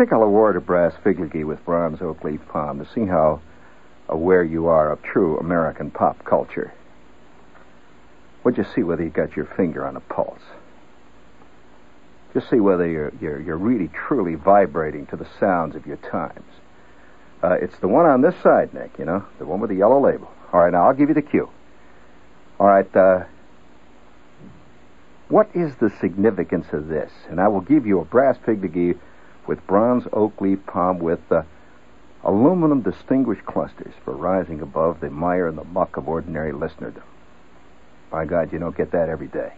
think I'll award a brass figuree with bronze oak leaf palm to see how aware you are of true American pop culture. Would you see whether you got your finger on a pulse? Just see whether you're, you're, you're really truly vibrating to the sounds of your times. Uh, it's the one on this side, Nick, you know, the one with the yellow label. All right, now I'll give you the cue. All right, uh, what is the significance of this? And I will give you a brass figuree with bronze oak leaf palm with uh, aluminum distinguished clusters for rising above the mire and the muck of ordinary listenerdom. By God, you don't get that every day.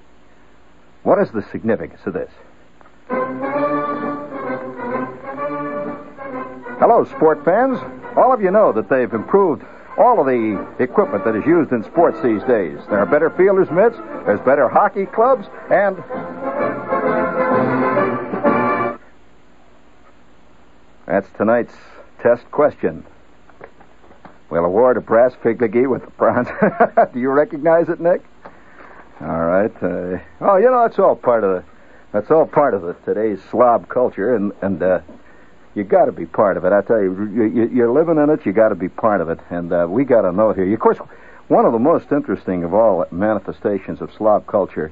What is the significance of this? Hello, sport fans. All of you know that they've improved all of the equipment that is used in sports these days. There are better fielders' mitts, there's better hockey clubs, and. That's tonight's test question. We'll award a brass figuree with the bronze. Do you recognize it, Nick? All right. Uh, oh, you know, that's all part of the. That's all part of the today's slob culture, and and uh, you got to be part of it. I tell you, you, you're living in it. You got to be part of it, and uh, we got to know it here. Of course, one of the most interesting of all manifestations of slob culture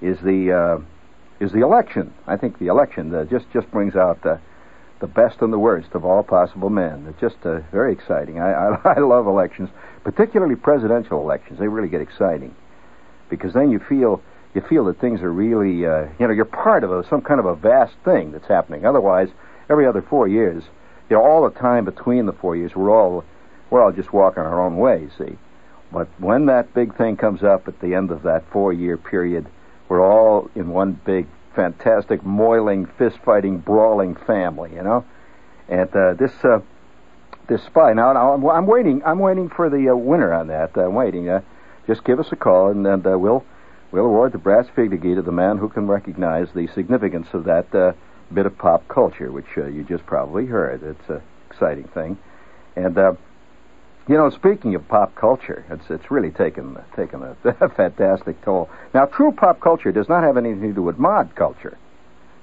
is the uh, is the election. I think the election uh, just just brings out uh, the best and the worst of all possible men. It's just uh, very exciting. I, I I love elections, particularly presidential elections. They really get exciting because then you feel you feel that things are really uh, you know you're part of a, some kind of a vast thing that's happening. Otherwise every other four years, you know, all the time between the four years, we're all we're all just walking our own way. See, but when that big thing comes up at the end of that four-year period, we're all in one big, fantastic, moiling, fist-fighting, brawling family. You know, and uh, this. Uh, this spy. Now, now I'm, I'm, waiting. I'm waiting for the uh, winner on that. I'm waiting. Uh, just give us a call, and, and uh, we'll we'll award the brass figuree to the man who can recognize the significance of that uh, bit of pop culture, which you just probably heard. It's an exciting thing. And, you know, speaking of pop culture, it's, it's really taken, taken a, a fantastic toll. Now, true pop culture does not have anything to do with mod culture.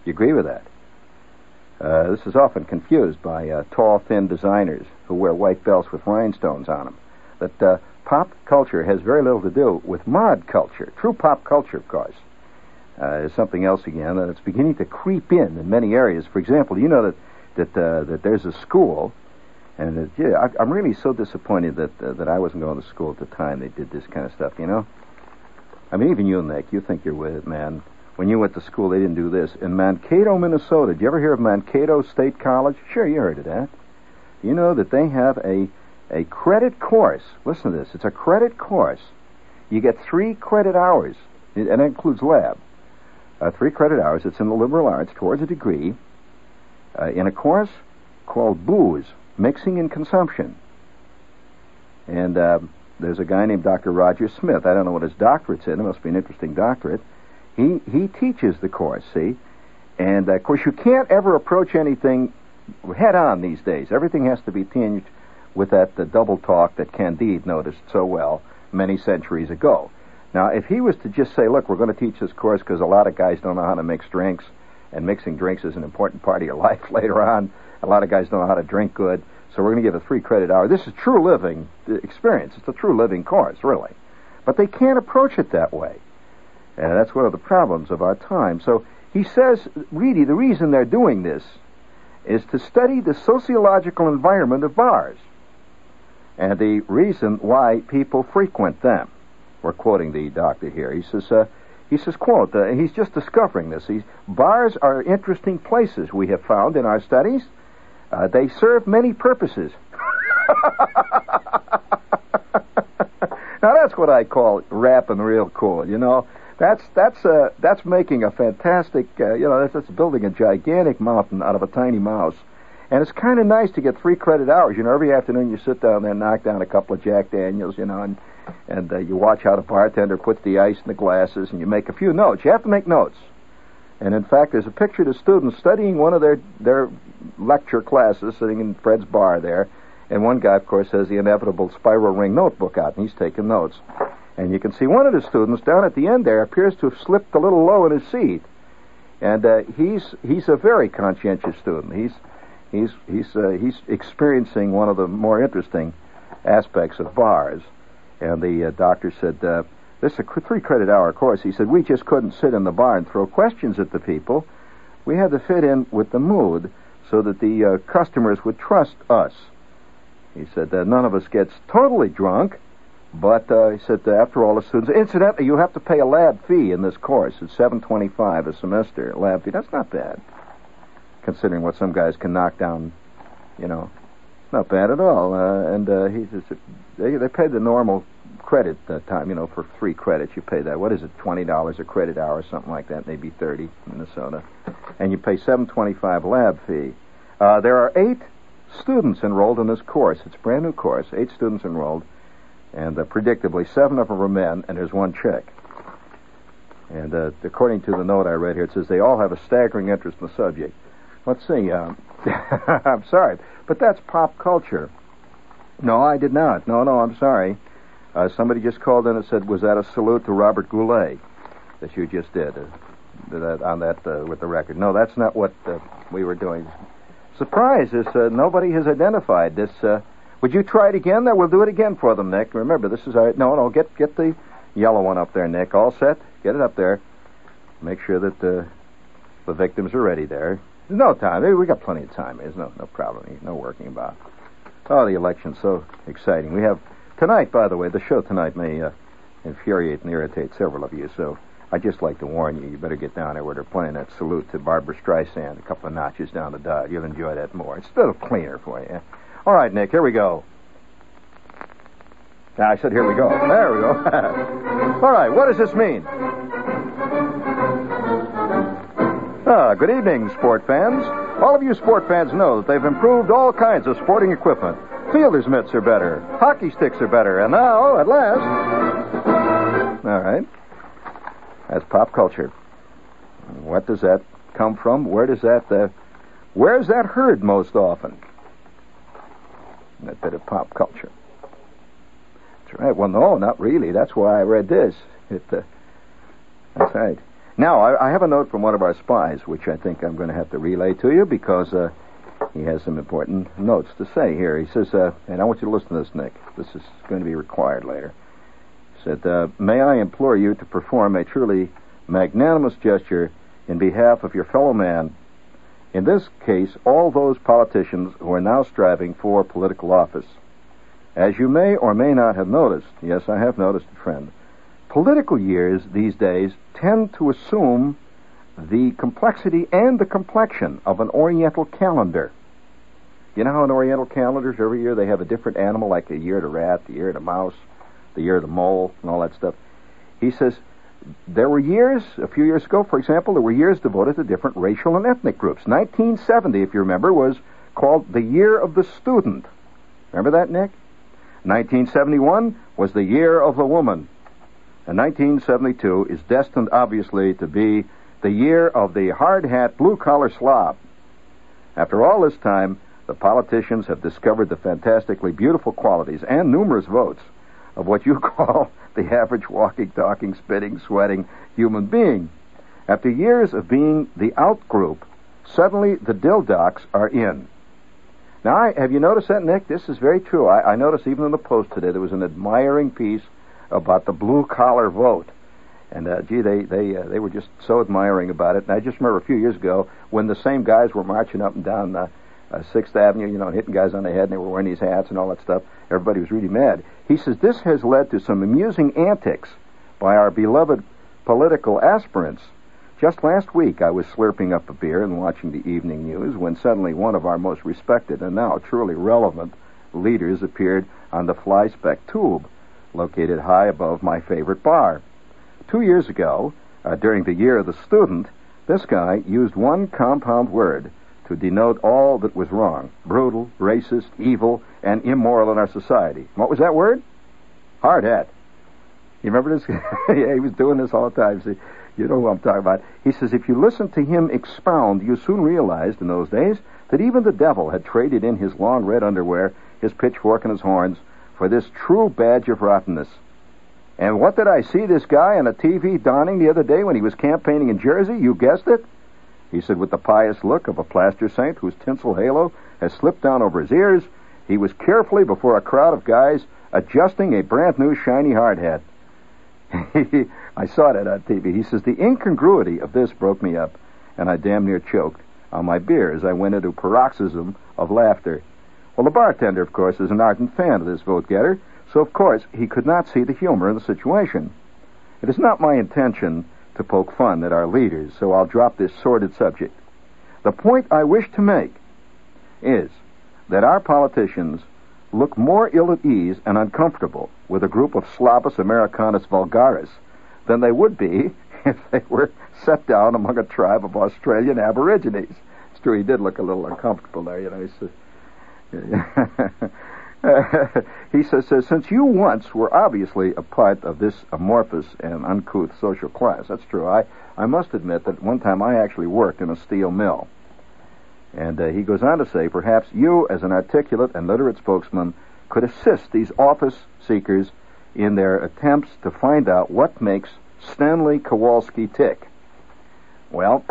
You agree with that? Uh, this is often confused by uh, tall, thin designers who wear white belts with rhinestones on them. That uh, pop culture has very little to do with mod culture. True pop culture, of course, uh, is something else again, and it's beginning to creep in in many areas. For example, you know that that uh, that there's a school, and that, yeah, I, I'm really so disappointed that uh, that I wasn't going to school at the time they did this kind of stuff. You know, I mean, even you, Nick, you think you're with it, man. When you went to school, they didn't do this. In Mankato, Minnesota, did you ever hear of Mankato State College? Sure, you heard of that. You know that they have a a credit course. Listen to this. It's a credit course. You get three credit hours, and that includes lab uh, three credit hours. It's in the liberal arts towards a degree uh, in a course called Booze, Mixing and Consumption. And uh, there's a guy named Dr. Roger Smith. I don't know what his doctorate's in. It must be an interesting doctorate. He, he teaches the course, see? And, uh, of course, you can't ever approach anything head on these days. Everything has to be tinged with that uh, double talk that Candide noticed so well many centuries ago. Now, if he was to just say, look, we're going to teach this course because a lot of guys don't know how to mix drinks, and mixing drinks is an important part of your life later on. A lot of guys don't know how to drink good, so we're going to give a three credit hour. This is true living experience. It's a true living course, really. But they can't approach it that way. And that's one of the problems of our time. So he says, really, the reason they're doing this is to study the sociological environment of bars and the reason why people frequent them. We're quoting the doctor here. He says, uh, he says, quote, uh, he's just discovering this. He's, bars are interesting places we have found in our studies. Uh, they serve many purposes. now that's what I call rapping real cool. You know, that's that's uh, that's making a fantastic. Uh, you know, that's, that's building a gigantic mountain out of a tiny mouse. And it's kind of nice to get three credit hours. You know, every afternoon you sit down there and knock down a couple of Jack Daniels, you know, and and uh, you watch how the bartender puts the ice in the glasses, and you make a few notes. You have to make notes. And in fact, there's a picture of the students studying one of their their lecture classes, sitting in Fred's bar there, and one guy, of course, has the inevitable spiral ring notebook out, and he's taking notes. And you can see one of the students down at the end there appears to have slipped a little low in his seat. And uh, he's he's a very conscientious student. He's he's he's uh, he's experiencing one of the more interesting aspects of bars. And the uh, doctor said, uh, "This is a three credit hour course." He said, "We just couldn't sit in the bar and throw questions at the people. We had to fit in with the mood so that the uh, customers would trust us." He said, uh, "None of us gets totally drunk." But uh, he said, after all, the students. Incidentally, you have to pay a lab fee in this course. It's seven twenty-five a semester. Lab fee. That's not bad, considering what some guys can knock down. You know, not bad at all. Uh, and uh, he says they they pay the normal credit uh, time. You know, for three credits, you pay that. What is it? Twenty dollars a credit hour, something like that. Maybe thirty, Minnesota. And you pay seven twenty-five lab fee. Uh, there are eight students enrolled in this course. It's a brand new course. Eight students enrolled. And uh, predictably, seven of them are men, and there's one chick. And uh, according to the note I read here, it says they all have a staggering interest in the subject. Let's see. Um, I'm sorry, but that's pop culture. No, I did not. No, no, I'm sorry. Uh, somebody just called in and said, "Was that a salute to Robert Goulet that you just did uh, that, on that uh, with the record?" No, that's not what uh, we were doing. Surprise is uh, nobody has identified this uh, would you try it again? Then we'll do it again for them, Nick. Remember, this is our no, no. Get get the yellow one up there, Nick. All set? Get it up there. Make sure that the victims are ready there. No time. We got plenty of time. There's no no problem. No working about. Oh, the election's so exciting. We have tonight, by the way. The show tonight may uh, infuriate and irritate several of you. So I'd just like to warn you. You better get down there where they're playing that salute to Barbra Streisand, a couple of notches down the dial. You'll enjoy that more. It's a little cleaner for you. All right, Nick, here we go. I said, here we go. There we go. All right, what does this mean? Ah, good evening, sport fans. All of you sport fans know that they've improved all kinds of sporting equipment. Fielder's mitts are better, hockey sticks are better, and now, at last. All right. That's pop culture. What does that come from? Where does that, uh, where's that heard most often? that bit of pop culture. That's right. Well, no, not really. That's why I read this. It, uh, that's right. Now, I, I, have a note from one of our spies, which I think I'm going to have to relay to you because uh, he has some important notes to say here. He says, uh, and I want you to listen to this, Nick. This is going to be required later. He said, uh, May I implore you to perform a truly magnanimous gesture in behalf of your fellow man in this case, all those politicians who are now striving for political office. As you may or may not have noticed, yes, I have noticed, a friend, political years these days tend to assume the complexity and the complexion of an Oriental calendar. You know how in Oriental calendars every year they have a different animal, like the year of the rat, the year of the mouse, the year of the mole, and all that stuff. He says there were years, a few years ago, for example, there were years devoted to different racial and ethnic groups. 1970, if you remember, was called the Year of the Student. Remember that, Nick? 1971 was the Year of the Woman. And 1972 is destined, obviously, to be the year of the hard hat, blue collar slob. After all this time, the politicians have discovered the fantastically beautiful qualities and numerous votes of what you call the average walking, talking, spitting, sweating human being. After years of being the out group, suddenly the dildocks are in. Now, I, have you noticed that, Nick? This is very true. I, I noticed even in the Post today there was an admiring piece about the blue collar vote. And uh, gee, they they uh, they were just so admiring about it. And I just remember a few years ago when the same guys were marching up and down uh, uh, Sixth Avenue, you know, hitting guys on the head, and they were wearing these hats and all that stuff. Everybody was really mad. He says this has led to some amusing antics by our beloved political aspirants. Just last week, I was slurping up a beer and watching the evening news when suddenly one of our most respected and now truly relevant leaders appeared on the fly speck tube, located high above my favorite bar. Two years ago, uh, during the year of the student, this guy used one compound word to denote all that was wrong, brutal, racist, evil, and immoral in our society. What was that word? Hard hat. You remember this? yeah, he was doing this all the time. See, you know who I'm talking about. He says, if you listen to him expound, you soon realized in those days that even the devil had traded in his long red underwear, his pitchfork, and his horns for this true badge of rottenness. And what did I see this guy on a TV donning the other day when he was campaigning in Jersey? You guessed it. He said with the pious look of a plaster saint whose tinsel halo has slipped down over his ears, he was carefully before a crowd of guys adjusting a brand new shiny hard hat. I saw that on uh, TV. He says the incongruity of this broke me up, and I damn near choked on my beer as I went into paroxysm of laughter. Well, the bartender, of course, is an ardent fan of this vote getter, so of course he could not see the humor in the situation. It is not my intention to poke fun at our leaders, so I'll drop this sordid subject. The point I wish to make is that our politicians look more ill at ease and uncomfortable with a group of Slavus Americanus vulgaris than they would be if they were set down among a tribe of Australian Aborigines. It's true, he did look a little uncomfortable there, you know. Uh, He says, says, since you once were obviously a part of this amorphous and uncouth social class, that's true. I, I must admit that one time I actually worked in a steel mill. And uh, he goes on to say, perhaps you, as an articulate and literate spokesman, could assist these office seekers in their attempts to find out what makes Stanley Kowalski tick. Well,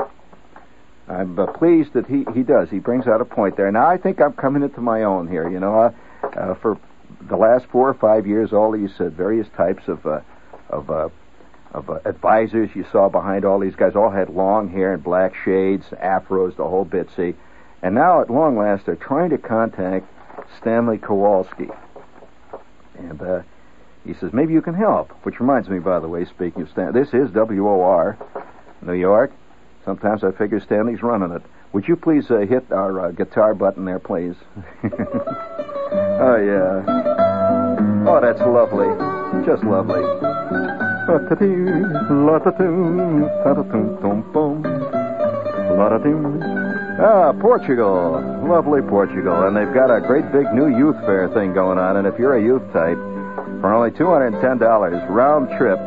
I'm uh, pleased that he, he does. He brings out a point there. Now, I think I'm coming into my own here. You know, uh, for the last four or five years, all these uh, various types of uh, of uh, of uh, advisors you saw behind all these guys all had long hair and black shades, afros, the whole bit. See, and now at long last, they're trying to contact Stanley Kowalski, and uh, he says maybe you can help. Which reminds me, by the way, speaking of Stan, this is WOR, New York. Sometimes I figure Stanley's running it. Would you please uh, hit our uh, guitar button there, please? oh, yeah. Oh, that's lovely. Just lovely. Ah, Portugal. Lovely Portugal. And they've got a great big new youth fair thing going on. And if you're a youth type, for only $210 round trip,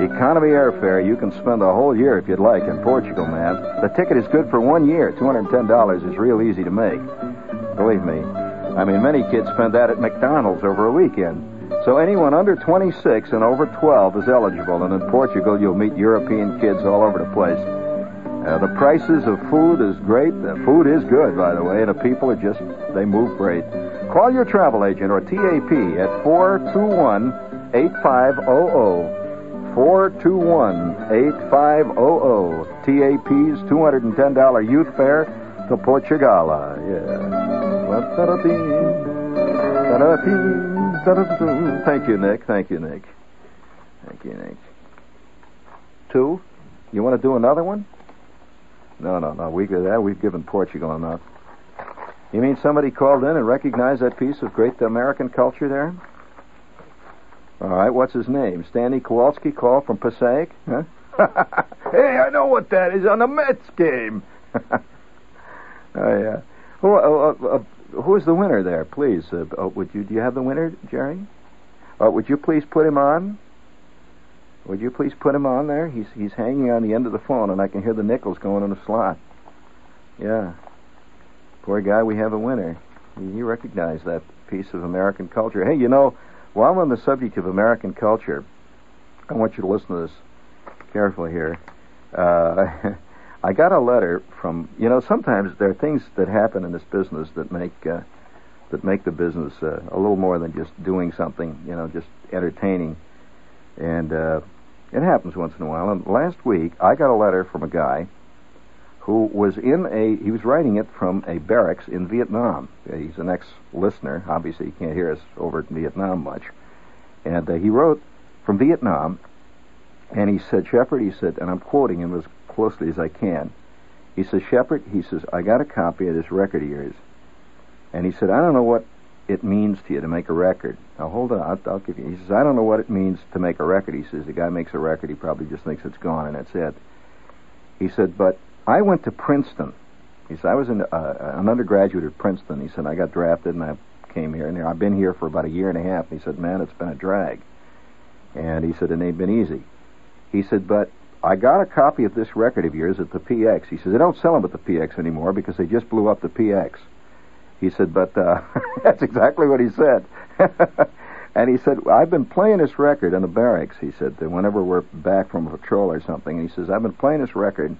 Economy airfare, you can spend a whole year if you'd like in Portugal, man. The ticket is good for one year. $210 is real easy to make. Believe me. I mean, many kids spend that at McDonald's over a weekend. So anyone under 26 and over 12 is eligible, and in Portugal you'll meet European kids all over the place. Uh, the prices of food is great. The food is good, by the way, and the people are just, they move great. Call your travel agent or TAP at 421 8500 421-8500. TAP's $210 youth fare to Portugala. Yeah. Thank you, Nick. Thank you, Nick. Thank you, Nick. Two? You want to do another one? No, no, no. We, that, we've given Portugal enough. You mean somebody called in and recognized that piece of great American culture there? All right, what's his name? Stanley Kowalski call from Passaic? Huh? hey, I know what that is on the Mets game. oh yeah. Who, uh, uh, who is the winner there? Please, uh, uh, would you? Do you have the winner, Jerry? Uh, would you please put him on? Would you please put him on there? He's he's hanging on the end of the phone, and I can hear the nickels going in the slot. Yeah. Poor guy, we have a winner. You recognize that piece of American culture. Hey, you know, while I'm on the subject of American culture, I want you to listen to this carefully here. Uh, I got a letter from you know sometimes there are things that happen in this business that make uh, that make the business uh, a little more than just doing something you know just entertaining, and uh, it happens once in a while. And last week I got a letter from a guy who was in a he was writing it from a barracks in Vietnam. Uh, he's an ex-listener. Obviously, he can't hear us over in Vietnam much. And uh, he wrote from Vietnam, and he said, Shepherd, he said, and I'm quoting him as closely as I can. He says, Shepherd, he says, I got a copy of this record of yours. And he said, I don't know what it means to you to make a record. Now, hold on, I'll, I'll give you. He says, I don't know what it means to make a record. He says, the guy makes a record, he probably just thinks it's gone and that's it. He said, but I went to Princeton. He said, I was in, uh, an undergraduate at Princeton. He said, I got drafted and I came here. And I've been here for about a year and a half. And he said, man, it's been a drag. And he said, it ain't been easy. He said, but I got a copy of this record of yours at the PX. He says, they don't sell them at the PX anymore because they just blew up the PX. He said, but uh, that's exactly what he said. and he said, I've been playing this record in the barracks, he said, that whenever we're back from a patrol or something. And he says, I've been playing this record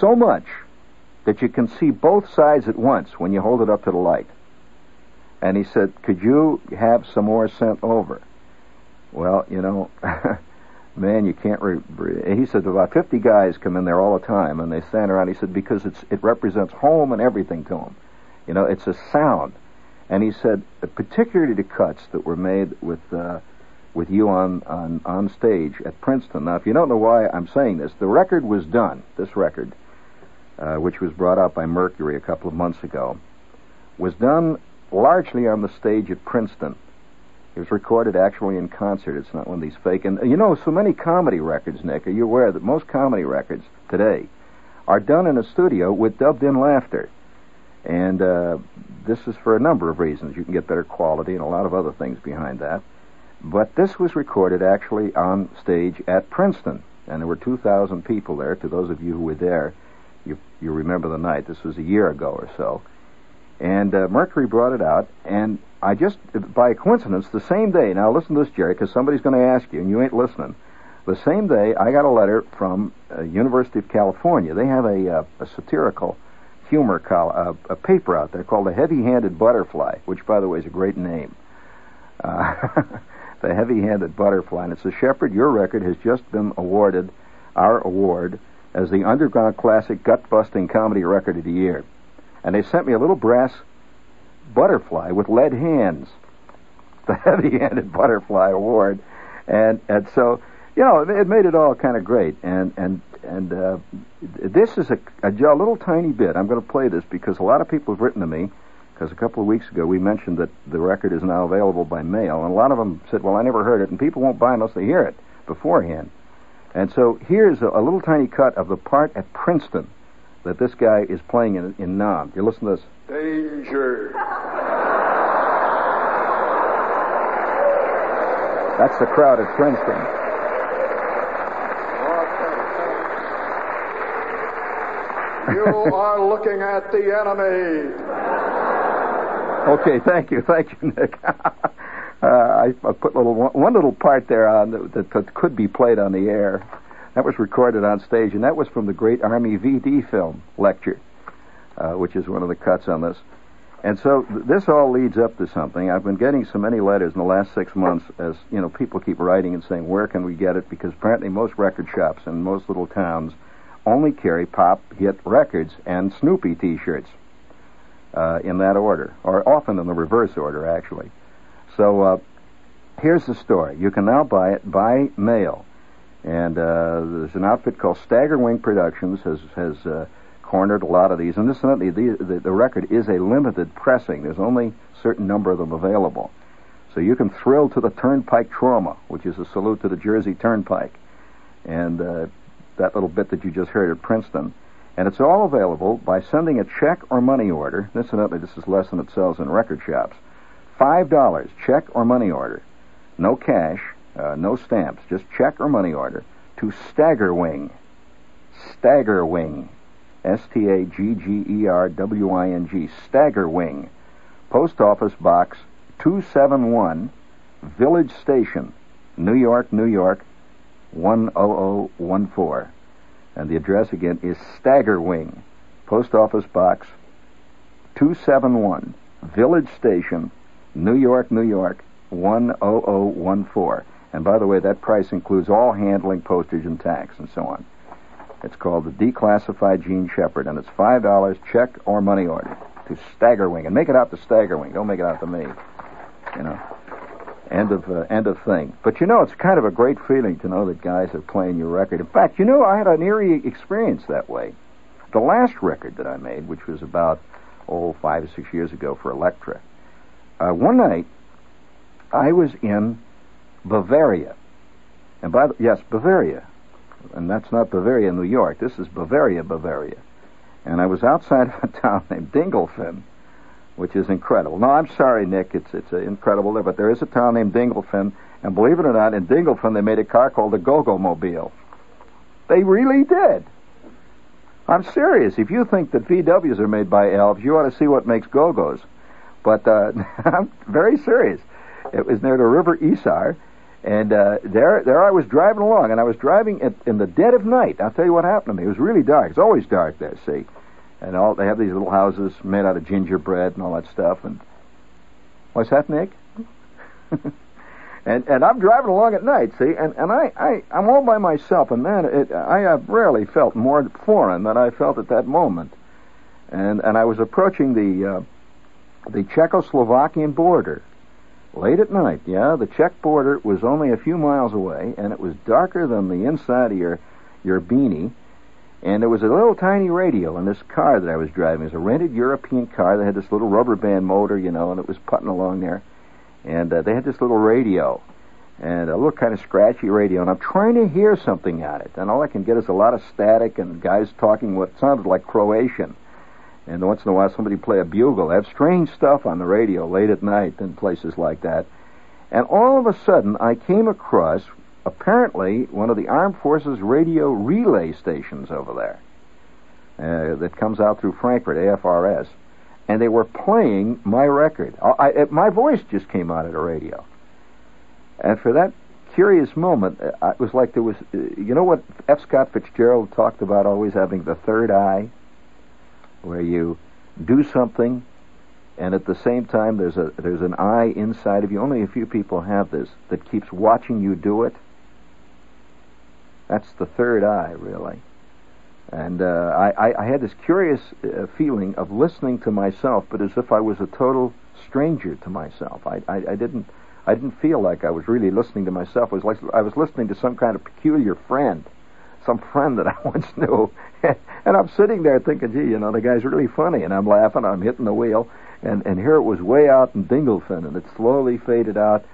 so much that you can see both sides at once when you hold it up to the light. And he said, Could you have some more sent over? Well, you know, man, you can't. Re- he said about 50 guys come in there all the time, and they stand around. He said because it's it represents home and everything to them. You know, it's a sound. And he said, particularly the cuts that were made with uh, with you on, on on stage at Princeton. Now, if you don't know why I'm saying this, the record was done. This record, uh, which was brought out by Mercury a couple of months ago, was done largely on the stage at Princeton. It was recorded actually in concert. It's not one of these fake. And you know, so many comedy records, Nick. Are you aware that most comedy records today are done in a studio with dubbed-in laughter? And uh, this is for a number of reasons. You can get better quality and a lot of other things behind that. But this was recorded actually on stage at Princeton, and there were 2,000 people there. To those of you who were there, you, you remember the night. This was a year ago or so. And uh, Mercury brought it out, and I just, by coincidence, the same day, now listen to this, Jerry, because somebody's going to ask you, and you ain't listening. The same day, I got a letter from uh, University of California. They have a, uh, a satirical humor col- uh, a paper out there called The Heavy-Handed Butterfly, which, by the way, is a great name. Uh, the Heavy-Handed Butterfly. And it says, Shepherd, your record has just been awarded our award as the Underground Classic Gut-Busting Comedy Record of the Year and they sent me a little brass butterfly with lead hands, the heavy-handed butterfly award, and and so you know it made it all kind of great, and and and uh, this is a, a, a little tiny bit. I'm going to play this because a lot of people have written to me. Because a couple of weeks ago we mentioned that the record is now available by mail, and a lot of them said, "Well, I never heard it," and people won't buy unless they hear it beforehand. And so here's a, a little tiny cut of the part at Princeton that this guy is playing in, in Nam. You listen to this. Danger. That's the crowd at Princeton. You are looking at the enemy. Okay, thank you, thank you, Nick. uh, I, I, put little one, one, little part there on that, that could be played on the air. That was recorded on stage, and that was from the great Army VD film lecture, uh, which is one of the cuts on this. And so th- this all leads up to something. I've been getting so many letters in the last six months as, you know, people keep writing and saying, where can we get it? Because apparently most record shops in most little towns only carry pop hit records and Snoopy t-shirts uh, in that order, or often in the reverse order, actually. So uh, here's the story. You can now buy it by mail. And uh, there's an outfit called Staggerwing Productions has has uh, cornered a lot of these. And incidentally, the, the, the record is a limited pressing. There's only a certain number of them available. So you can thrill to the Turnpike Trauma, which is a salute to the Jersey Turnpike, and uh, that little bit that you just heard at Princeton. And it's all available by sending a check or money order. Incidentally, this is less than it sells in record shops. Five dollars, check or money order, no cash uh, no stamps, just check or money order, to Staggerwing. Staggerwing. S T A G G E R W I N G. Staggerwing. Post Office Box 271, Village Station, New York, New York 10014. And the address again is Staggerwing. Post Office Box 271, Village Station, New York, New York 10014. And by the way, that price includes all handling, postage, and tax, and so on. It's called the Declassified Jean Shepherd, and it's five dollars check or money order to Staggerwing, and make it out to Staggerwing. Don't make it out to me. You know, end of uh, end of thing. But you know, it's kind of a great feeling to know that guys are playing your record. In fact, you know, I had an eerie experience that way. The last record that I made, which was about oh five or six years ago for Elektra, uh, one night I was in Bavaria. And by the, yes, Bavaria. And that's not Bavaria, New York. This is Bavaria, Bavaria. And I was outside of a town named Dingolfing, which is incredible. No, I'm sorry, Nick. It's it's incredible there, but there is a town named Dingolfing, and believe it or not, in Dingolfing they made a car called the Go-Go Mobile. They really did. I'm serious. If you think that VWs are made by elves, you ought to see what makes Go-Go's. But uh, I'm very serious. it was near the River Isar, and uh, there there I was driving along, and I was driving in, in the dead of night. I'll tell you what happened to me. It was really dark. It's always dark there, see, and all they have these little houses made out of gingerbread and all that stuff. And what's that, Nick? and and I'm driving along at night, see, and and I I I'm all by myself, and man, it, I have rarely felt more foreign than I felt at that moment, and and I was approaching the uh, the Czechoslovakian border late at night. Yeah, the Czech border was only a few miles away, and it was darker than the inside of your your beanie. And there was a little tiny radio in this car that I was driving. It was a rented European car that had this little rubber band motor, you know, and it was putting along there and uh, they had this little radio and a little kind of scratchy radio, and I'm trying to hear something at it, and all I can get is a lot of static and guys talking what sounded like Croatian. And once in a while, somebody play a bugle. They have strange stuff on the radio late at night in places like that. And all of a sudden, I came across apparently one of the Armed Forces radio relay stations over there uh, that comes out through Frankfurt, AFRS and they were playing my record. I, I, my voice just came out of the radio. And for that curious moment, uh, it was like there was, uh, you know what F. Scott Fitzgerald talked about always having the third eye, where you do something, and at the same time there's a there's an eye inside of you. Only a few people have this that keeps watching you do it. That's the third eye, really. And uh, I, I, I, had this curious uh, feeling of listening to myself, but as if I was a total stranger to myself. I, I, I didn't I didn't feel like I was really listening to myself. It was like I was listening to some kind of peculiar friend, some friend that I once knew. and I'm sitting there thinking, gee, you know, the guy's really funny, and I'm laughing, I'm hitting the wheel, and and here it was way out in Dingleton, and it slowly faded out,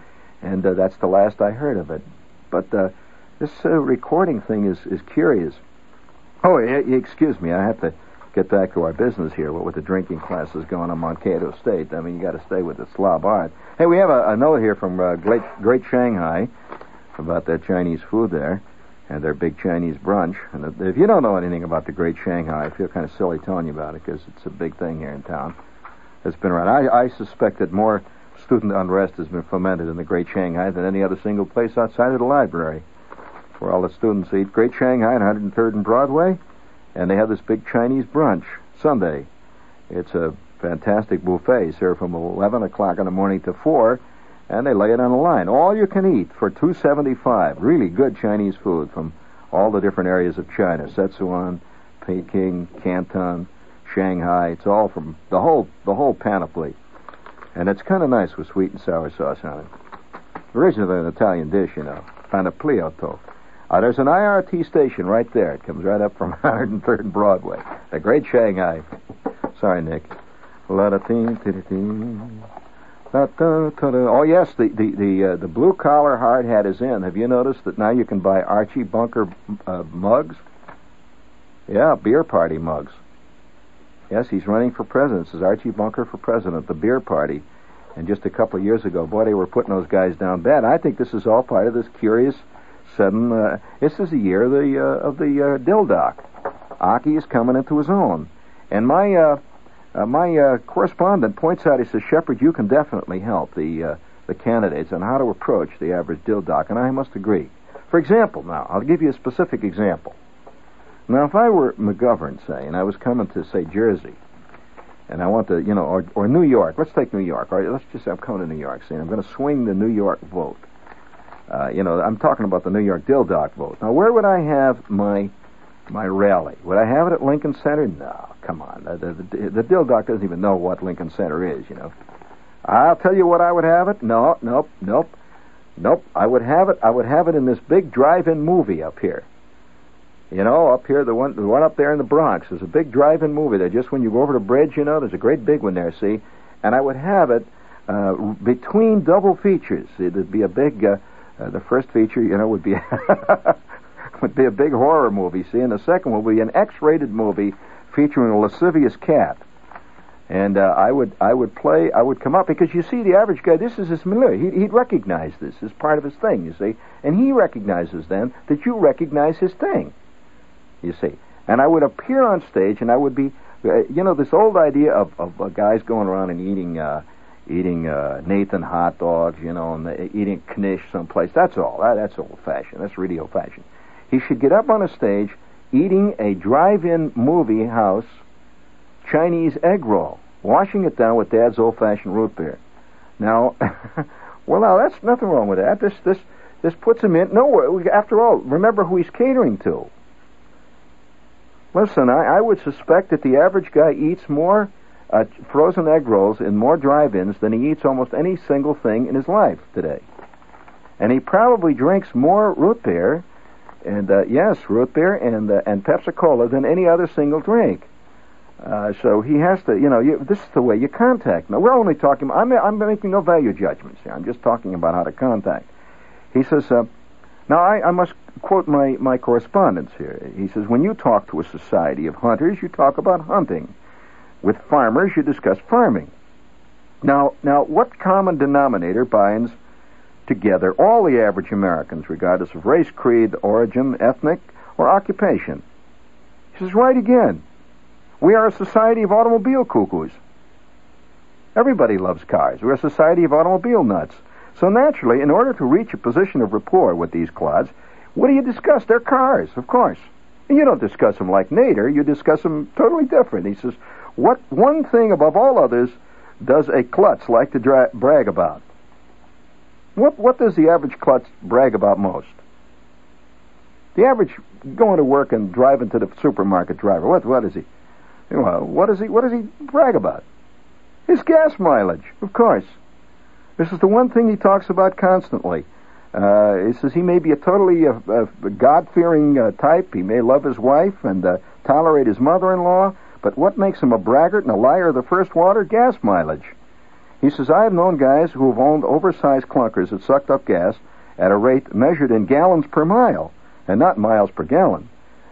and uh, that's the last I heard of it. But uh, this uh, recording thing is is curious. Oh, excuse me. I have to get back to our business here. What with the drinking classes going on Mankato State, I mean, you got to stay with the slob art. Hey, we have a, a note here from uh, Great, Great Shanghai about that Chinese food there and their big Chinese brunch. And if you don't know anything about the Great Shanghai, I feel kind of silly telling you about it because it's a big thing here in town. It's been around. I, I suspect that more student unrest has been fomented in the Great Shanghai than any other single place outside of the library where all the students eat. Great Shanghai on 103rd and Broadway, and they have this big Chinese brunch Sunday. It's a fantastic buffet served from 11 o'clock in the morning to 4, and they lay it on the line. All you can eat for 275. Really good Chinese food from all the different areas of China: Sichuan, Peking, Canton, Shanghai. It's all from the whole the whole panoply, and it's kind of nice with sweet and sour sauce on it. Originally an Italian dish, you know, panagliotto. Uh, there's an IRT station right there. It comes right up from 103rd and Broadway. The Great Shanghai. Sorry, Nick. Oh yes, the the the, uh, the blue collar hard hat is in. Have you noticed that now you can buy Archie Bunker uh, mugs? Yeah, beer party mugs. Yes, he's running for president. This is Archie Bunker for president. The beer party. And just a couple of years ago, boy, they were putting those guys down bad. I think this is all part of this curious sudden, uh, this is the year of the, uh, of the uh, Dildock. Aki is coming into his own. And my, uh, uh, my uh, correspondent points out, he says, Shepherd, you can definitely help the, uh, the candidates on how to approach the average Dildock, and I must agree. For example, now, I'll give you a specific example. Now, if I were McGovern, say, and I was coming to, say, Jersey, and I want to, you know, or, or New York. Let's take New York. All right, let's just say I'm coming to New York, saying I'm going to swing the New York vote. Uh, you know, I'm talking about the New York Dildock vote. Now, where would I have my my rally? Would I have it at Lincoln Center? No, come on. The, the, the Dildock doesn't even know what Lincoln Center is, you know. I'll tell you what I would have it. No, nope, nope, nope. I would have it. I would have it in this big drive-in movie up here. You know, up here, the one, the one up there in the Bronx. There's a big drive-in movie there. Just when you go over the bridge, you know, there's a great big one there. See, and I would have it uh, between double features. It'd be a big. Uh, uh, the first feature, you know, would be would be a big horror movie. See, and the second would be an X-rated movie featuring a lascivious cat. And uh, I would I would play I would come up because you see the average guy this is his milieu he'd, he'd recognize this as part of his thing you see and he recognizes then that you recognize his thing you see and I would appear on stage and I would be uh, you know this old idea of, of uh, guys going around and eating uh, eating uh, Nathan hot dogs, you know, and eating knish someplace. That's all. That, that's old fashioned. That's really old fashioned. He should get up on a stage eating a drive-in movie house Chinese egg roll, washing it down with Dad's old-fashioned root beer. Now, well, now that's nothing wrong with that. This this this puts him in. No, after all, remember who he's catering to. Listen, I, I would suspect that the average guy eats more uh, frozen egg rolls in more drive-ins than he eats almost any single thing in his life today. And he probably drinks more root beer, and uh, yes, root beer and uh, and Pepsi Cola than any other single drink. Uh, so he has to, you know, you, this is the way you contact. Now we're only talking. I'm I'm making no value judgments here. I'm just talking about how to contact. He says. Uh, now, I, I must quote my, my correspondence here. He says, When you talk to a society of hunters, you talk about hunting. With farmers, you discuss farming. Now, now, what common denominator binds together all the average Americans, regardless of race, creed, origin, ethnic, or occupation? He says, right again. We are a society of automobile cuckoos. Everybody loves cars. We're a society of automobile nuts. So naturally, in order to reach a position of rapport with these clods, what do you discuss? Their cars, of course. And you don't discuss them like Nader. You discuss them totally different. He says, what one thing above all others does a klutz like to dra- brag about? What, what does the average klutz brag about most? The average going to work and driving to the supermarket driver, what, what is he? Well, what does he, what does he brag about? His gas mileage, of course. This is the one thing he talks about constantly. Uh, he says he may be a totally uh, uh, God-fearing uh, type. He may love his wife and uh, tolerate his mother-in-law, but what makes him a braggart and a liar of the first water? Gas mileage. He says, I have known guys who have owned oversized clunkers that sucked up gas at a rate measured in gallons per mile and not miles per gallon.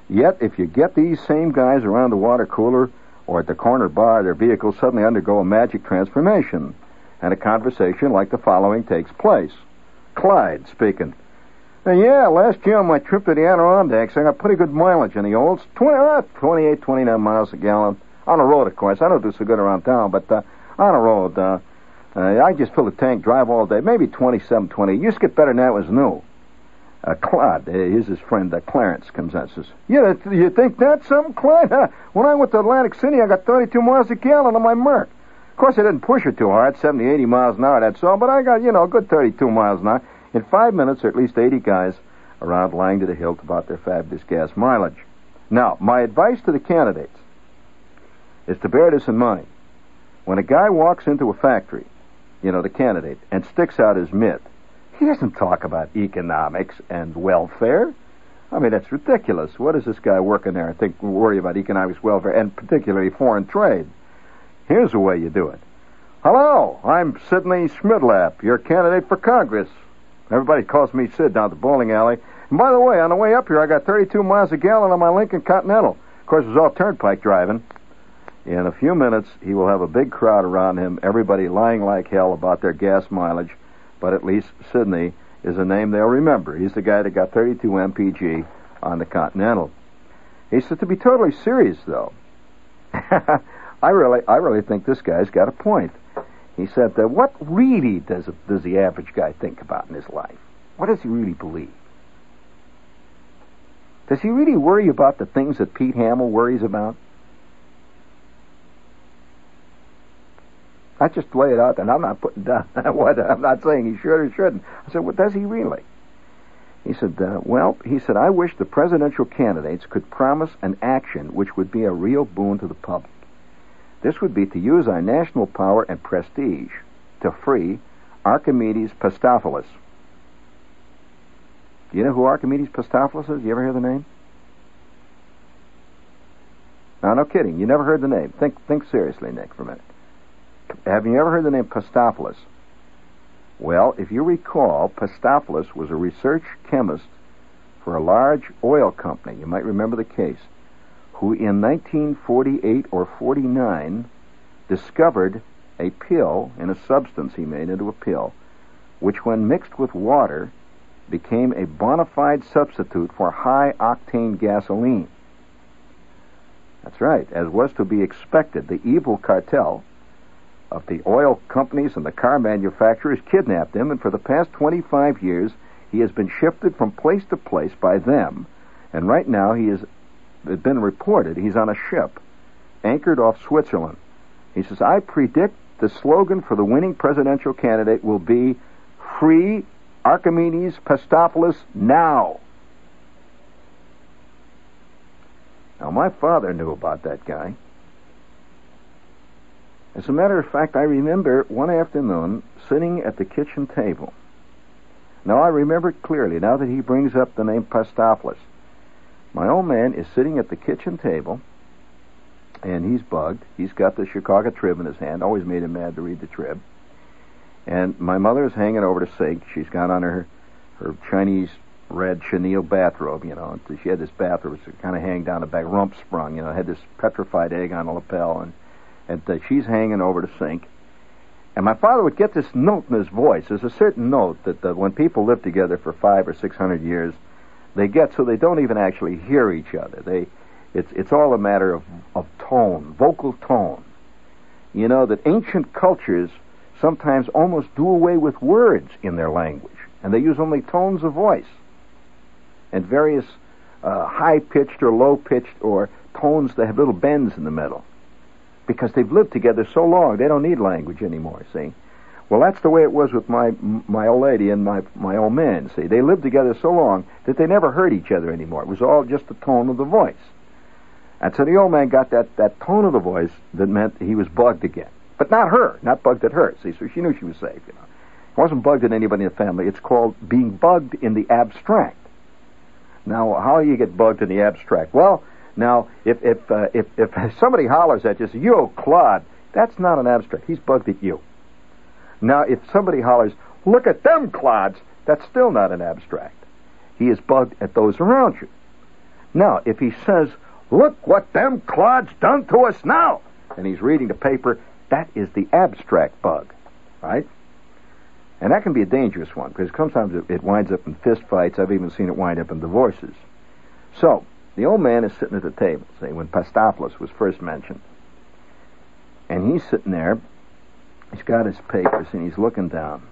Yet, if you get these same guys around the water cooler or at the corner bar, their vehicles suddenly undergo a magic transformation and a conversation like the following takes place. Clyde speaking. yeah, last year on my trip to the Adirondacks, I got pretty good mileage in the olds. 20, uh, 28, 29 miles a gallon. On the road, of course. I don't do so good around town, but uh, on the road, uh, uh, I just fill the tank, drive all day. Maybe 27, 20. Used to get better than that was new. Uh, Claude, uh, here's his friend uh, Clarence, comes out says, Yeah, you think that's something, Clyde? when I went to Atlantic City, I got 32 miles a gallon on my Merc. Of course, I didn't push it too hard, 70, 80 miles an hour, that's all, but I got, you know, a good 32 miles an hour. In five minutes, at least 80 guys around lying to the hilt about their fabulous gas mileage. Now, my advice to the candidates is to bear this in mind. When a guy walks into a factory, you know, the candidate, and sticks out his mitt, he doesn't talk about economics and welfare. I mean, that's ridiculous. What does this guy working there and think worry about economics, welfare, and particularly foreign trade? Here's the way you do it. Hello, I'm Sidney Schmidlap, your candidate for Congress. Everybody calls me Sid down at the bowling alley. And by the way, on the way up here, I got 32 miles a gallon on my Lincoln Continental. Of course, it was all turnpike driving. In a few minutes, he will have a big crowd around him, everybody lying like hell about their gas mileage. But at least Sidney is a name they'll remember. He's the guy that got 32 mpg on the Continental. He said to be totally serious, though. I really, I really think this guy's got a point. He said, that "What really does does the average guy think about in his life? What does he really believe? Does he really worry about the things that Pete Hamill worries about?" I just lay it out, and I'm not putting down what I'm not saying he should or shouldn't. I said, "What does he really?" He said, uh, "Well, he said, I wish the presidential candidates could promise an action which would be a real boon to the public." This would be to use our national power and prestige to free Archimedes Pastopoulos. Do you know who Archimedes Pastopoulos is? You ever hear the name? No, no kidding. You never heard the name. Think, think seriously, Nick, for a minute. Have you ever heard the name Pastopoulos? Well, if you recall, Pastopoulos was a research chemist for a large oil company. You might remember the case who in 1948 or 49 discovered a pill in a substance he made into a pill, which when mixed with water became a bona fide substitute for high octane gasoline. That's right, as was to be expected, the evil cartel of the oil companies and the car manufacturers kidnapped him, and for the past 25 years, he has been shifted from place to place by them. And right now, he has been reported he's on a ship anchored off Switzerland. He says, I predict the slogan for the winning presidential candidate will be Free Archimedes Pastopoulos now. Now, my father knew about that guy. As a matter of fact, I remember one afternoon sitting at the kitchen table. Now, I remember it clearly now that he brings up the name Pastopoulos. My old man is sitting at the kitchen table, and he's bugged. He's got the Chicago Trib in his hand. Always made him mad to read the Trib. And my mother is hanging over the sink. She's got on her her Chinese red chenille bathrobe, you know. She had this bathrobe, was kind of hanging down the back, rump sprung, you know, had this petrified egg on a lapel, and and uh, she's hanging over the sink. And my father would get this note in his voice. There's a certain note that uh, when people live together for five or six hundred years, they get so they don't even actually hear each other. They, it's it's all a matter of of tone, vocal tone. You know that ancient cultures sometimes almost do away with words in their language, and they use only tones of voice and various uh, high pitched or low pitched or tones that have little bends in the middle because they've lived together so long they don't need language anymore. See. Well, that's the way it was with my my old lady and my my old man. See, they lived together so long that they never heard each other anymore. It was all just the tone of the voice. And so the old man got that that tone of the voice that meant he was bugged again, but not her, not bugged at her. See, so she knew she was safe. You know, it wasn't bugged at anybody in the family. It's called being bugged in the abstract. Now, how do you get bugged in the abstract? Well, now if if uh, if if somebody hollers at you, say, "You clod," that's not an abstract. He's bugged at you. Now, if somebody hollers, look at them clods, that's still not an abstract. He is bugged at those around you. Now, if he says, look what them clods done to us now, and he's reading the paper, that is the abstract bug, right? And that can be a dangerous one because sometimes it winds up in fist fights. I've even seen it wind up in divorces. So, the old man is sitting at the table, say, when Pastopoulos was first mentioned. And he's sitting there He's got his papers and he's looking down.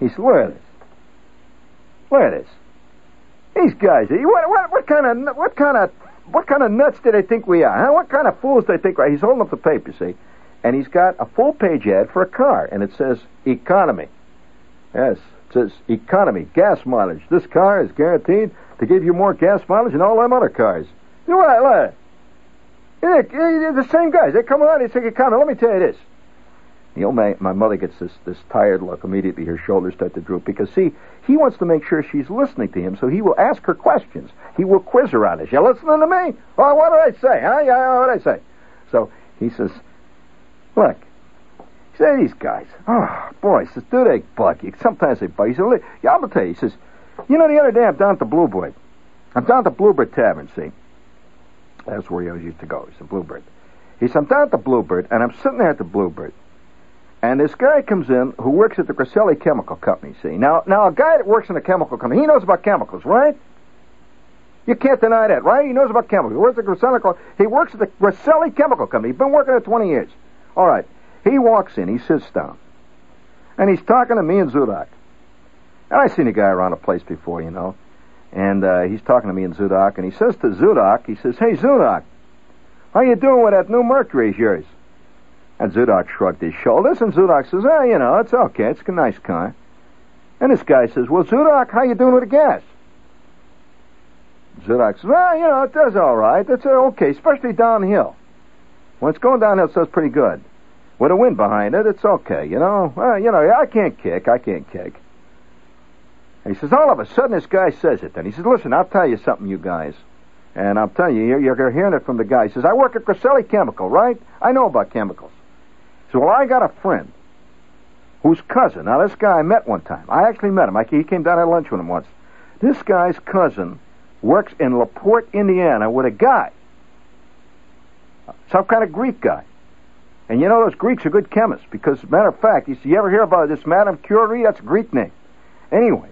He said, "Look at this. Look at this. These guys. Eh, what, what, what kind of what kind of what kind of nuts do they think we are? Huh? What kind of fools do they think are? He's holding up the paper, see, and he's got a full page ad for a car, and it says economy. Yes, it says economy, gas mileage. This car is guaranteed to give you more gas mileage than all them other cars. You know what? Look. They're the same guys. They come around and say economy. Let me tell you this. The old man, my mother gets this, this tired look. Immediately her shoulders start to droop because, see, he wants to make sure she's listening to him, so he will ask her questions. He will quiz her on this. You listening to me? Well, what did I say? Huh? Yeah, what did I say? So he says, look, he these guys, oh, boy, he says, do they bug you? Sometimes they bug you. He said, yeah, I'm going to tell you. He says, you know, the other day I'm down at the Bluebird. I'm down at the Bluebird Tavern, see? That's where he always used to go. He's a Bluebird. He said, I'm down at the Bluebird, and I'm sitting there at the Bluebird. And this guy comes in who works at the Griselli Chemical Company, see. Now, now a guy that works in a chemical company, he knows about chemicals, right? You can't deny that, right? He knows about chemicals. He works at Griselli, he works at the Griselli Chemical Company. He's been working there 20 years. All right. He walks in, he sits down. And he's talking to me and Zudak. And I've seen a guy around a place before, you know. And uh, he's talking to me and Zudak, and he says to Zudak, he says, Hey, Zudak, how you doing with that new Mercury of yours? And Zudak shrugged his shoulders, and Zudak says, "Ah, you know, it's okay. It's a nice car." And this guy says, "Well, Zudak, how you doing with the gas?" Zudak says, "Well, you know, it does all right. It's okay, especially downhill. When it's going downhill, it does pretty good. With a wind behind it, it's okay. You know, well, you know, I can't kick. I can't kick." And he says, all of a sudden, this guy says it. Then he says, "Listen, I'll tell you something, you guys." And I'm telling you, you're, you're hearing it from the guy. He says, I work at Griselli Chemical, right? I know about chemicals. So, well, I got a friend whose cousin. Now, this guy I met one time. I actually met him. I, he came down at lunch with him once. This guy's cousin works in LaPorte, Indiana, with a guy, some kind of Greek guy. And you know those Greeks are good chemists because, matter of fact, you, see, you ever hear about this Madame Curie? That's a Greek name. Anyway,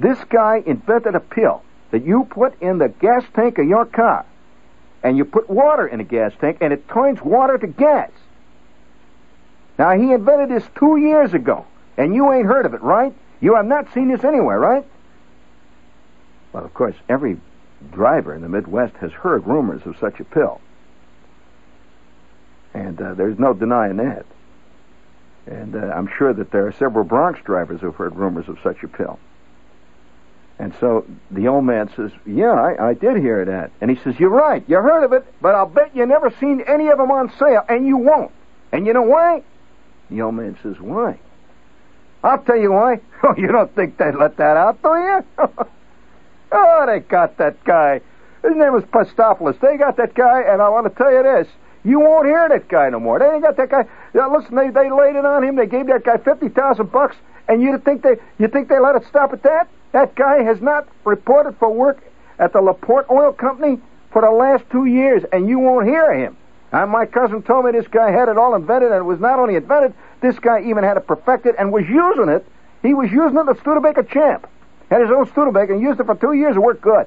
this guy invented a pill that you put in the gas tank of your car, and you put water in the gas tank, and it turns water to gas. Now, he invented this two years ago, and you ain't heard of it, right? You have not seen this anywhere, right? Well, of course, every driver in the Midwest has heard rumors of such a pill. And uh, there's no denying that. And uh, I'm sure that there are several Bronx drivers who've heard rumors of such a pill. And so the old man says, Yeah, I, I did hear that. And he says, You're right. You heard of it, but I'll bet you never seen any of them on sale, and you won't. And you know why? The old man says, Why? I'll tell you why. Oh, you don't think they'd let that out, do you? oh, they got that guy. His name was Pastopoulos. They got that guy, and I want to tell you this. You won't hear that guy no more. They ain't got that guy. Yeah, listen, they, they laid it on him. They gave that guy fifty thousand bucks, and you think they you think they let it stop at that? That guy has not reported for work at the Laporte Oil Company for the last two years, and you won't hear him. And my cousin told me this guy had it all invented, and it was not only invented, this guy even had it perfected and was using it. He was using it, the Studebaker champ. Had his own Studebaker and used it for two years. It worked good.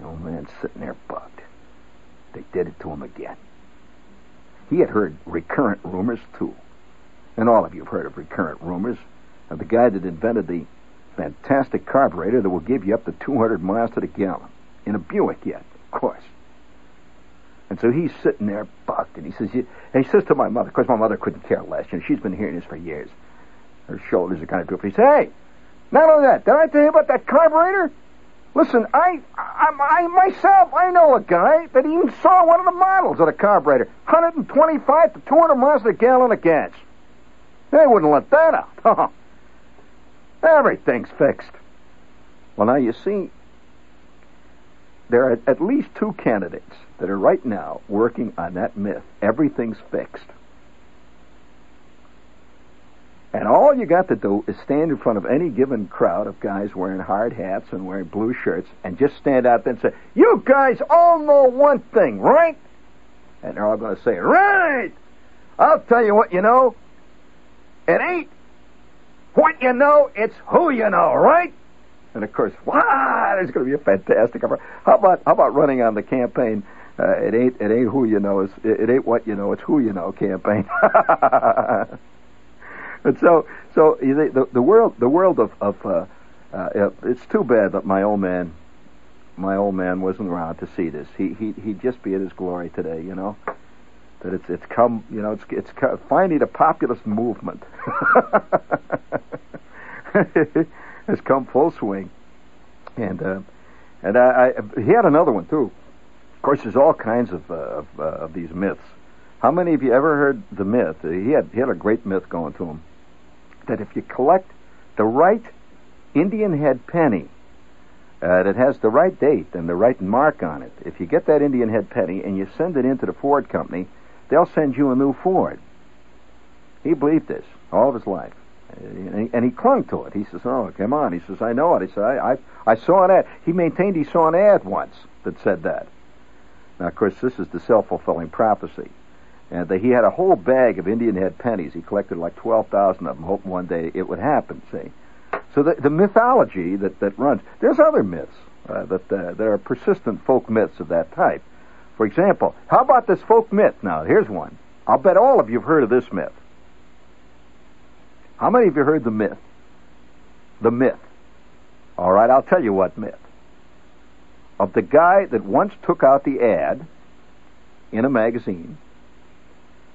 The old man's sitting there bugged. They did it to him again. He had heard recurrent rumors, too. And all of you have heard of recurrent rumors the guy that invented the fantastic carburetor that will give you up to 200 miles to the gallon. In a Buick yet, of course. And so he's sitting there bucked, and he says, and he says to my mother, of course my mother couldn't care less, you know, she's been hearing this for years. Her shoulders are kind of droopy. He says, hey, not only that, did I tell you about that carburetor? Listen, I, I, I myself, I know a guy that even saw one of the models of the carburetor. 125 to 200 miles to the gallon of gas. They wouldn't let that out. Everything's fixed. Well, now you see, there are at least two candidates that are right now working on that myth. Everything's fixed. And all you got to do is stand in front of any given crowd of guys wearing hard hats and wearing blue shirts and just stand out there and say, You guys all know one thing, right? And they're all going to say, Right! I'll tell you what you know. It ain't what you know, it's who you know, right? And of course, wow, it's going to be a fantastic. How about how about running on the campaign? Uh, it ain't it ain't who you know, it's, it ain't what you know, it's who you know campaign. and so so the the world the world of of uh, uh, it's too bad that my old man my old man wasn't around to see this. He he he'd just be in his glory today, you know that it's it's come you know it's it's finally the populist movement has come full swing, and uh, and I, I, he had another one too. Of course, there's all kinds of uh, of, uh, of these myths. How many of you ever heard the myth? He had he had a great myth going to him that if you collect the right Indian head penny uh, that has the right date and the right mark on it, if you get that Indian head penny and you send it into the Ford company they'll send you a new Ford. He believed this all of his life. And he, clung to it. He says, "Oh, come on." He says, "I know it." He said, "I, I, I saw an ad." He maintained he saw an ad once that said that. Now, of course, this is the self-fulfilling prophecy, and that he had a whole bag of Indian head pennies. He collected like twelve thousand of them, hoping one day it would happen. See, so the, the mythology that that runs. There's other myths uh, that uh, there are persistent folk myths of that type. For example, how about this folk myth? Now, here's one. I'll bet all of you have heard of this myth. How many of you heard the myth? The myth. All right, I'll tell you what myth. Of the guy that once took out the ad in a magazine,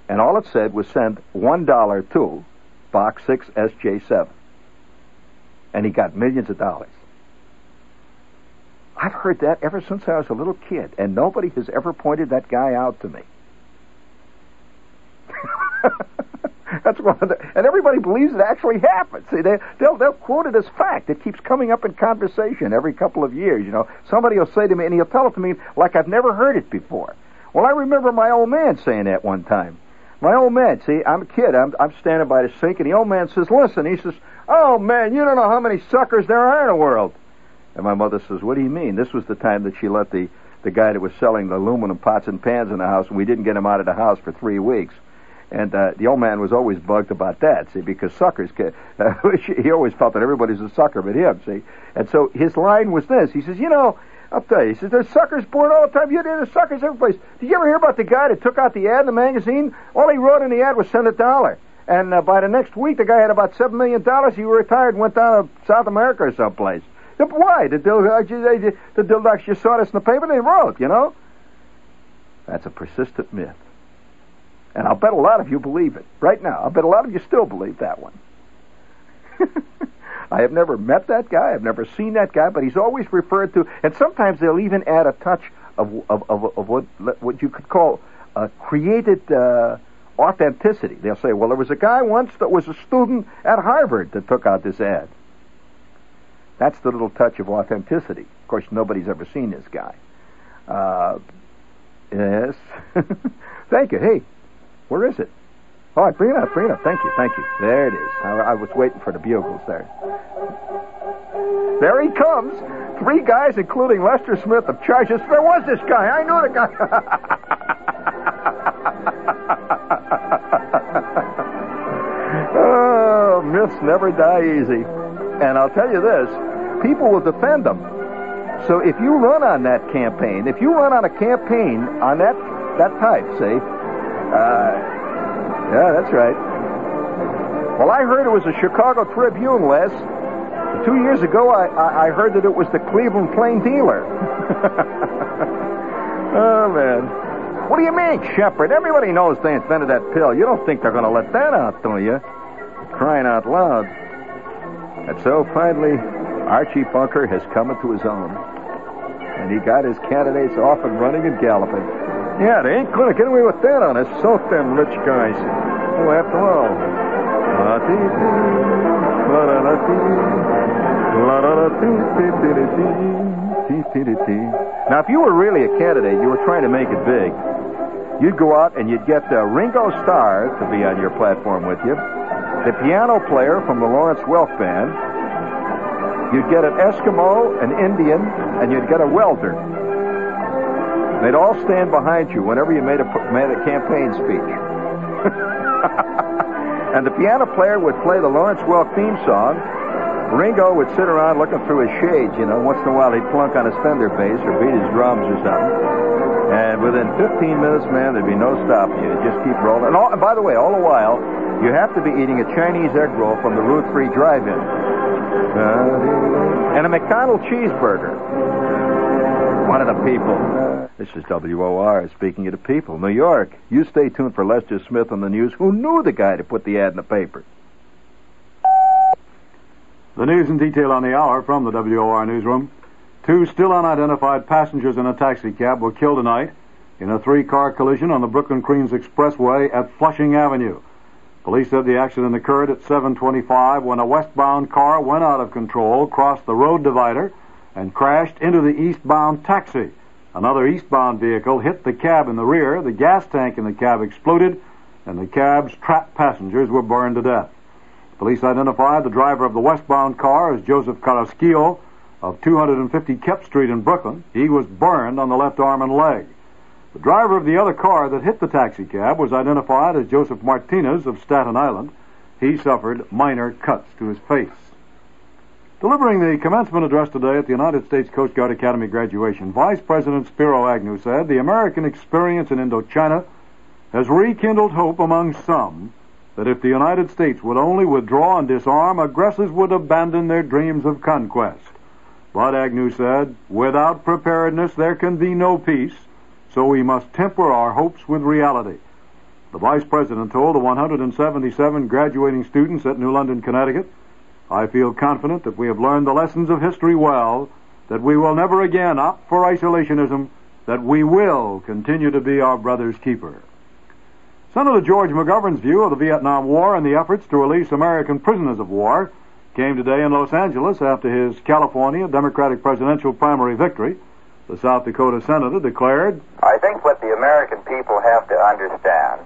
and all it said was send $1 to Box 6 SJ7. And he got millions of dollars. I've heard that ever since I was a little kid, and nobody has ever pointed that guy out to me. That's one of the, and everybody believes it actually happened. See, they, they'll they'll quote it as fact. It keeps coming up in conversation every couple of years. You know, somebody will say to me, and he'll tell it to me like I've never heard it before. Well, I remember my old man saying that one time. My old man, see, I'm a kid. I'm I'm standing by the sink, and the old man says, "Listen," he says, "Oh man, you don't know how many suckers there are in the world." And my mother says, "What do you mean?" This was the time that she let the the guy that was selling the aluminum pots and pans in the house, and we didn't get him out of the house for three weeks. And uh, the old man was always bugged about that, see, because suckers, uh, he always felt that everybody's a sucker but him, see. And so his line was this. He says, you know, I'll tell you. He says, there's suckers born all the time. You there's suckers every place. Did you ever hear about the guy that took out the ad in the magazine? All he wrote in the ad was send a dollar. And uh, by the next week, the guy had about $7 million. He retired and went down to South America or someplace. Why? The Dildox, the Dildox just saw this in the paper they wrote, you know? That's a persistent myth. And I'll bet a lot of you believe it. Right now, I'll bet a lot of you still believe that one. I have never met that guy. I've never seen that guy, but he's always referred to, and sometimes they'll even add a touch of of of, of what what you could call a created uh, authenticity. They'll say, "Well, there was a guy once that was a student at Harvard that took out this ad." That's the little touch of authenticity. Of course, nobody's ever seen this guy. Uh, yes. Thank you. Hey, where is it? All right, bring it up, bring it up. Thank you, thank you. There it is. I, I was waiting for the bugles there. There he comes. Three guys, including Lester Smith of Charges. There was this guy. I knew the guy. oh, myths never die easy. And I'll tell you this people will defend them. So if you run on that campaign, if you run on a campaign on that that type, say, uh, yeah, that's right. Well, I heard it was the Chicago Tribune, Les. Two years ago, I, I, I heard that it was the Cleveland Plain Dealer. oh, man. What do you mean, Shepherd? Everybody knows they invented that pill. You don't think they're going to let that out, do you? Crying out loud. And so finally, Archie Bunker has come into his own. And he got his candidates off and running and galloping. Yeah, they ain't gonna get away with that on us. Soak them rich guys. Oh, after all. Now, if you were really a candidate, you were trying to make it big, you'd go out and you'd get uh, Ringo Starr to be on your platform with you, the piano player from the Lawrence Welk Band, You'd get an Eskimo, an Indian, and you'd get a welder. They'd all stand behind you whenever you made a, made a campaign speech. and the piano player would play the Lawrence Welk theme song. Ringo would sit around looking through his shades, you know. Once in a while he'd plunk on his Fender bass or beat his drums or something. And within 15 minutes, man, there'd be no stopping you. Just keep rolling. And, all, and by the way, all the while, you have to be eating a Chinese egg roll from the Route 3 drive-in. Uh, and a McDonald cheeseburger. One of the people. This is WOR speaking to the people. New York. You stay tuned for Lester Smith on the news, who knew the guy to put the ad in the paper. The news in detail on the hour from the WOR newsroom. Two still unidentified passengers in a taxi cab were killed tonight in a three-car collision on the Brooklyn Queens Expressway at Flushing Avenue. Police said the accident occurred at 725 when a westbound car went out of control, crossed the road divider, and crashed into the eastbound taxi. Another eastbound vehicle hit the cab in the rear, the gas tank in the cab exploded, and the cab's trapped passengers were burned to death. Police identified the driver of the westbound car as Joseph Carrasquillo of 250 Kep Street in Brooklyn. He was burned on the left arm and leg. The driver of the other car that hit the taxicab was identified as Joseph Martinez of Staten Island. He suffered minor cuts to his face. Delivering the commencement address today at the United States Coast Guard Academy graduation, Vice President Spiro Agnew said the American experience in Indochina has rekindled hope among some that if the United States would only withdraw and disarm, aggressors would abandon their dreams of conquest. But Agnew said, without preparedness there can be no peace, so we must temper our hopes with reality. The Vice President told the 177 graduating students at New London, Connecticut, I feel confident that we have learned the lessons of history well, that we will never again opt for isolationism, that we will continue to be our brother's keeper. Senator George McGovern's view of the Vietnam War and the efforts to release American prisoners of war came today in Los Angeles after his California Democratic presidential primary victory. The South Dakota senator declared, I think what the American people have to understand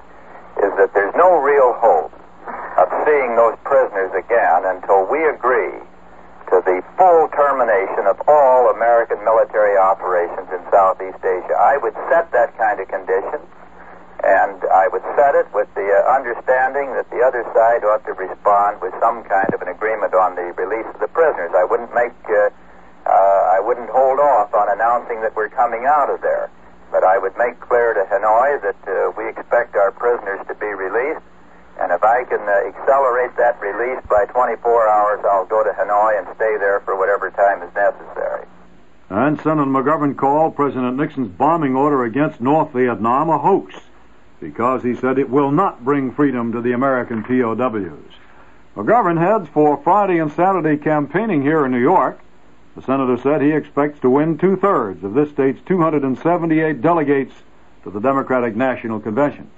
is that there's no real hope of seeing those prisoners again until we agree to the full termination of all American military operations in Southeast Asia. I would set that kind of condition, and I would set it with the uh, understanding that the other side ought to respond with some kind of an agreement on the release of the prisoners. I wouldn't make, uh, uh, I wouldn't hold off on announcing that we're coming out of there. But I would make clear to Hanoi that uh, we expect our prisoners to be released, and if I can uh, accelerate that release by 24 hours, I'll go to Hanoi and stay there for whatever time is necessary. And Senator McGovern called President Nixon's bombing order against North Vietnam a hoax because he said it will not bring freedom to the American POWs. McGovern heads for Friday and Saturday campaigning here in New York. The senator said he expects to win two thirds of this state's 278 delegates to the Democratic National Convention.